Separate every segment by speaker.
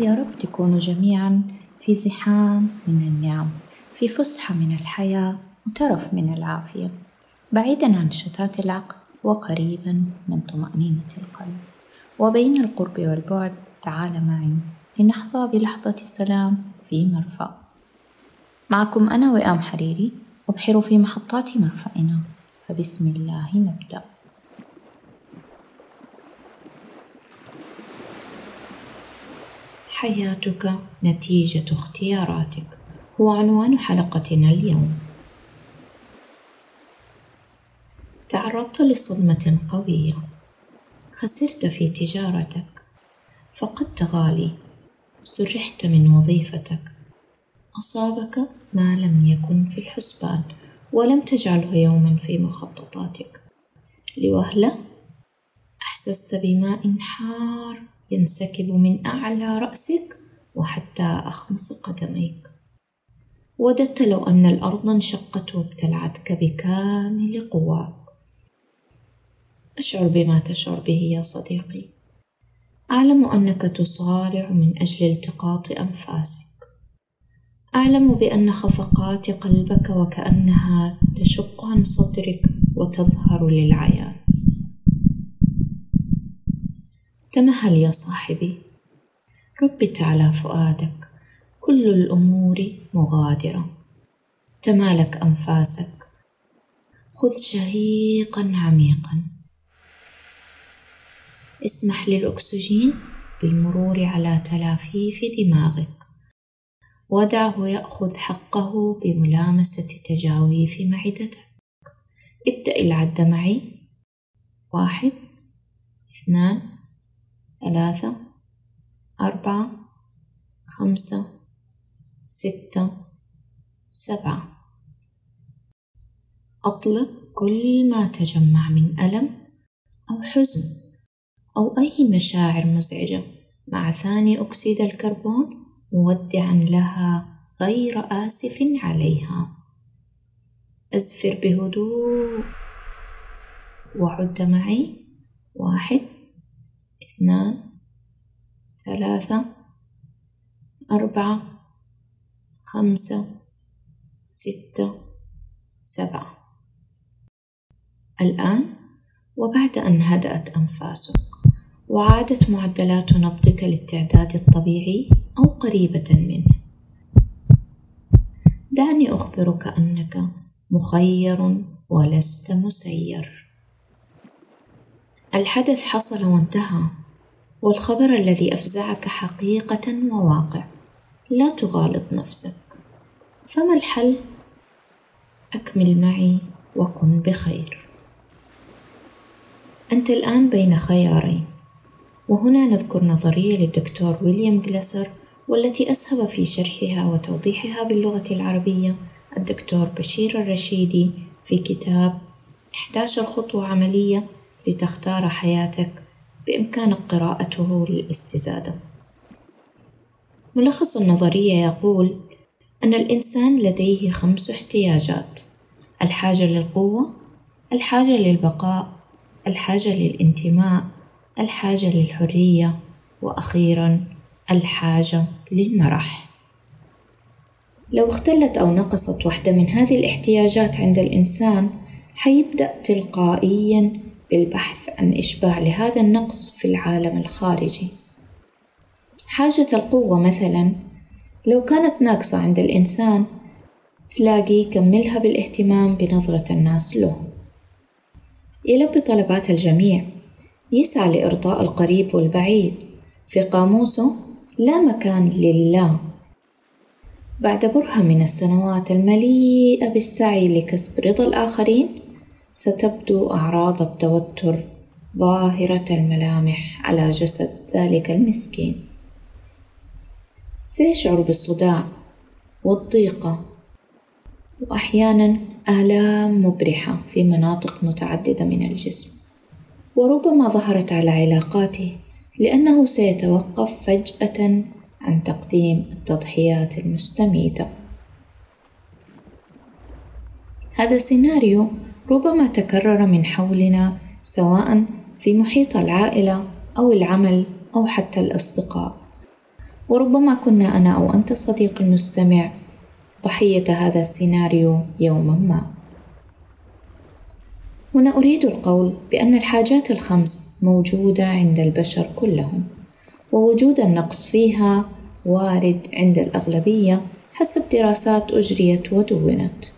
Speaker 1: يا رب تكونوا جميعا في زحام من النعم في فسحة من الحياة وترف من العافية. بعيدا عن شتات العقل وقريبا من طمأنينة القلب. وبين القرب والبعد تعال معي لنحظى بلحظة سلام في مرفأ. معكم أنا وئام حريري أبحر في محطات مرفأنا. فبسم الله نبدأ. حياتك نتيجة اختياراتك. هو عنوان حلقتنا اليوم. تعرضت لصدمة قوية. خسرت في تجارتك. فقدت غالي. سرحت من وظيفتك. أصابك ما لم يكن في الحسبان ولم تجعله يوما في مخططاتك. لوهلة أحسست بماء حار. ينسكب من أعلى رأسك وحتى أخمص قدميك. وددت لو أن الأرض انشقت وابتلعتك بكامل قواك. أشعر بما تشعر به يا صديقي. أعلم أنك تصارع من أجل التقاط أنفاسك. أعلم بأن خفقات قلبك وكأنها تشق عن صدرك وتظهر للعيان. تمهل يا صاحبي. ربت على فؤادك. كل الأمور مغادرة. تمالك أنفاسك. خذ شهيقا عميقا. اسمح للأكسجين بالمرور على تلافيف دماغك. ودعه يأخذ حقه بملامسة تجاويف معدتك. ابدأ العد معي. واحد اثنان ثلاثة أربعة خمسة ستة سبعة. أطلق كل ما تجمع من ألم أو حزن أو أي مشاعر مزعجة مع ثاني أكسيد الكربون مودعا لها غير آسف عليها. أزفر بهدوء. وعد معي. واحد. اثنان ثلاثة أربعة خمسة ستة سبعة. الآن وبعد أن هدأت أنفاسك وعادت معدلات نبضك للتعداد الطبيعي أو قريبة منه. دعني أخبرك أنك مخير ولست مسير. الحدث حصل وانتهى. والخبر الذي أفزعك حقيقة وواقع. لا تغالط نفسك. فما الحل؟ أكمل معي وكن بخير. أنت الآن بين خيارين وهنا نذكر نظرية للدكتور ويليام جلاسر والتي أسهب في شرحها وتوضيحها باللغة العربية الدكتور بشير الرشيدي في كتاب 11 خطوة عملية لتختار حياتك. بإمكانك قراءته للاستزادة. ملخص النظرية يقول أن الإنسان لديه خمس احتياجات: الحاجة للقوة، الحاجة للبقاء، الحاجة للانتماء، الحاجة للحرية، وأخيرا الحاجة للمرح. لو اختلت أو نقصت واحدة من هذه الاحتياجات عند الإنسان حيبدأ تلقائيا بالبحث عن إشباع لهذا النقص في العالم الخارجي. حاجة القوة مثلا لو كانت ناقصة عند الإنسان تلاقي يكملها بالاهتمام بنظرة الناس له. يلبي طلبات الجميع يسعى لإرضاء القريب والبعيد. في قاموسه لا مكان لله. بعد برهة من السنوات المليئة بالسعي لكسب رضا الآخرين ستبدو أعراض التوتر ظاهرة الملامح على جسد ذلك المسكين. سيشعر بالصداع والضيقة وأحيانا آلام مبرحة في مناطق متعددة من الجسم. وربما ظهرت على علاقاته لأنه سيتوقف فجأة عن تقديم التضحيات المستميتة. هذا سيناريو ربما تكرر من حولنا سواء في محيط العائلة أو العمل أو حتى الأصدقاء. وربما كنا أنا أو أنت صديقي المستمع. ضحية هذا السيناريو يوما ما. هنا أريد القول بأن الحاجات الخمس موجودة عند البشر كلهم ووجود النقص فيها وارد عند الأغلبية حسب دراسات أجريت ودونت.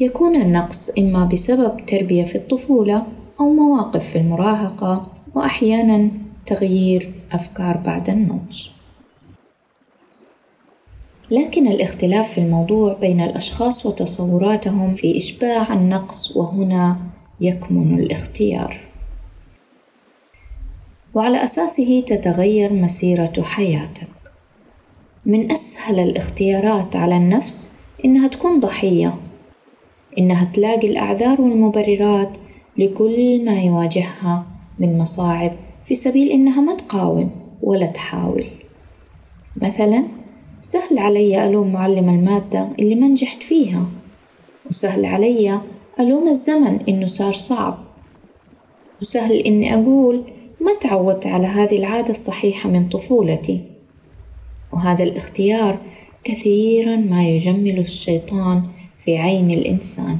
Speaker 1: يكون النقص إما بسبب تربية في الطفولة أو مواقف في المراهقة وأحيانا تغيير أفكار بعد النضج. لكن الاختلاف في الموضوع بين الأشخاص وتصوراتهم في إشباع النقص وهنا يكمن الاختيار. وعلى أساسه تتغير مسيرة حياتك. من أسهل الاختيارات على النفس إنها تكون ضحية إنها تلاقي الأعذار والمبررات لكل ما يواجهها من مصاعب في سبيل إنها ما تقاوم ولا تحاول. مثلا سهل علي ألوم معلم المادة اللي ما نجحت فيها وسهل علي ألوم الزمن إنه صار صعب. وسهل إني أقول ما تعودت على هذه العادة الصحيحة من طفولتي. وهذا الاختيار كثيرا ما يجمل الشيطان في عين الإنسان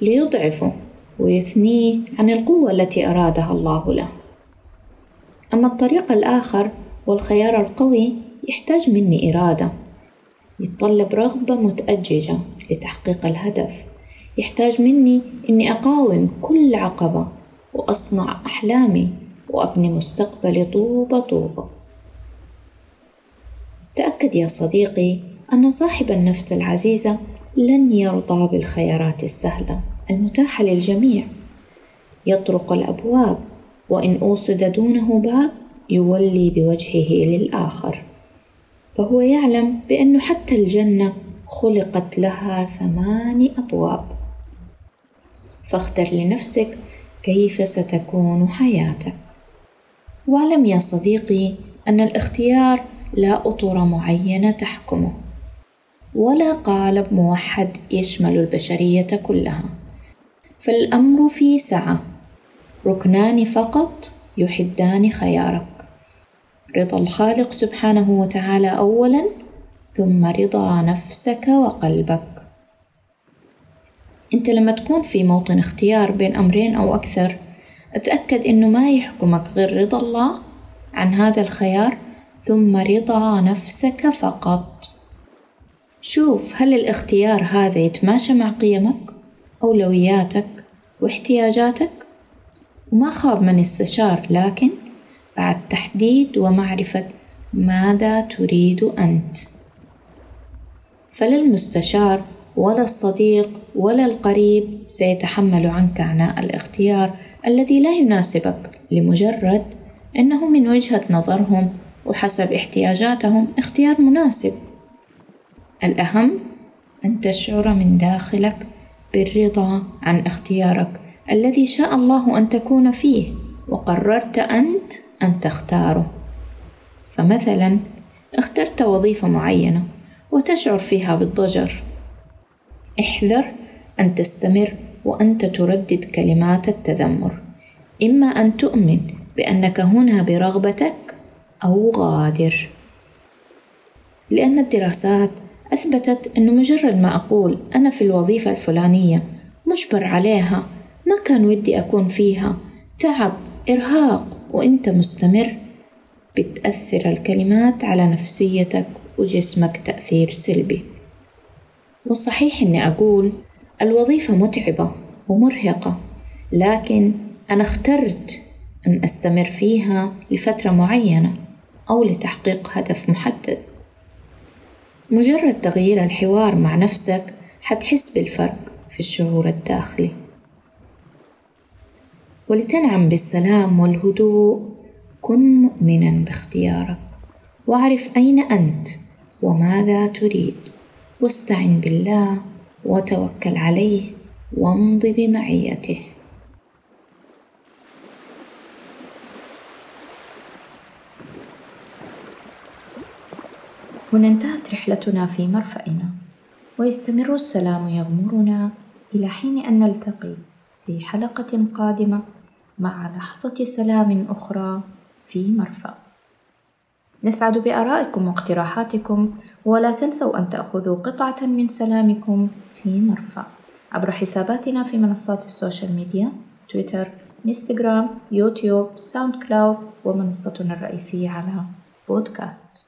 Speaker 1: ليضعفه ويثنيه عن القوة التي أرادها الله له. أما الطريق الآخر والخيار القوي يحتاج مني إرادة. يتطلب رغبة متأججة لتحقيق الهدف. يحتاج مني إني أقاوم كل عقبة وأصنع أحلامي وأبني مستقبلي طوبة طوبة تأكد يا صديقي أن صاحب النفس العزيزة لن يرضى بالخيارات السهلة المتاحة للجميع. يطرق الأبواب وإن أوصد دونه باب يولي بوجهه للآخر. فهو يعلم بأن حتى الجنة خلقت لها ثمان أبواب. فاختر لنفسك كيف ستكون حياتك. واعلم يا صديقي أن الاختيار لا أطر معينة تحكمه. ولا قالب موحد يشمل البشرية كلها. فالأمر في سعة. ركنان فقط يحدان خيارك. رضا الخالق سبحانه وتعالى أولا ثم رضا نفسك وقلبك. أنت لما تكون في موطن اختيار بين أمرين أو أكثر أتأكد إنه ما يحكمك غير رضا الله عن هذا الخيار ثم رضا نفسك فقط. شوف هل الاختيار هذا يتماشى مع قيمك أولوياتك واحتياجاتك؟ وما خاب من استشار لكن بعد تحديد ومعرفة ماذا تريد أنت. فلا المستشار ولا الصديق ولا القريب سيتحمل عنك عناء الاختيار الذي لا يناسبك لمجرد أنه من وجهة نظرهم وحسب احتياجاتهم اختيار مناسب. الأهم أن تشعر من داخلك بالرضا عن اختيارك الذي شاء الله أن تكون فيه وقررت أنت أن تختاره. فمثلا اخترت وظيفة معينة وتشعر فيها بالضجر. احذر أن تستمر وأنت تردد كلمات التذمر. إما أن تؤمن بأنك هنا برغبتك أو غادر. لأن الدراسات أثبتت أنه مجرد ما أقول أنا في الوظيفة الفلانية مجبر عليها ما كان ودي أكون فيها. تعب إرهاق وإنت مستمر. بتأثر الكلمات على نفسيتك وجسمك تأثير سلبي. والصحيح إني أقول الوظيفة متعبة ومرهقة لكن أنا اخترت أن أستمر فيها لفترة معينة أو لتحقيق هدف محدد. مجرد تغيير الحوار مع نفسك حتحس بالفرق في الشعور الداخلي. ولتنعم بالسلام والهدوء كن مؤمنا باختيارك. واعرف أين أنت وماذا تريد. واستعن بالله وتوكل عليه وامض بمعيته. هنا انتهت رحلتنا في مرفأنا. ويستمر السلام يغمرنا إلى حين أن نلتقي في حلقة قادمة مع لحظة سلام أخرى في مرفأ. نسعد بآرائكم واقتراحاتكم ولا تنسوا أن تأخذوا قطعة من سلامكم في مرفأ. عبر حساباتنا في منصات ال social media تويتر إنستغرام يوتيوب ساوند كلاود ومنصتنا الرئيسية على بودكاست.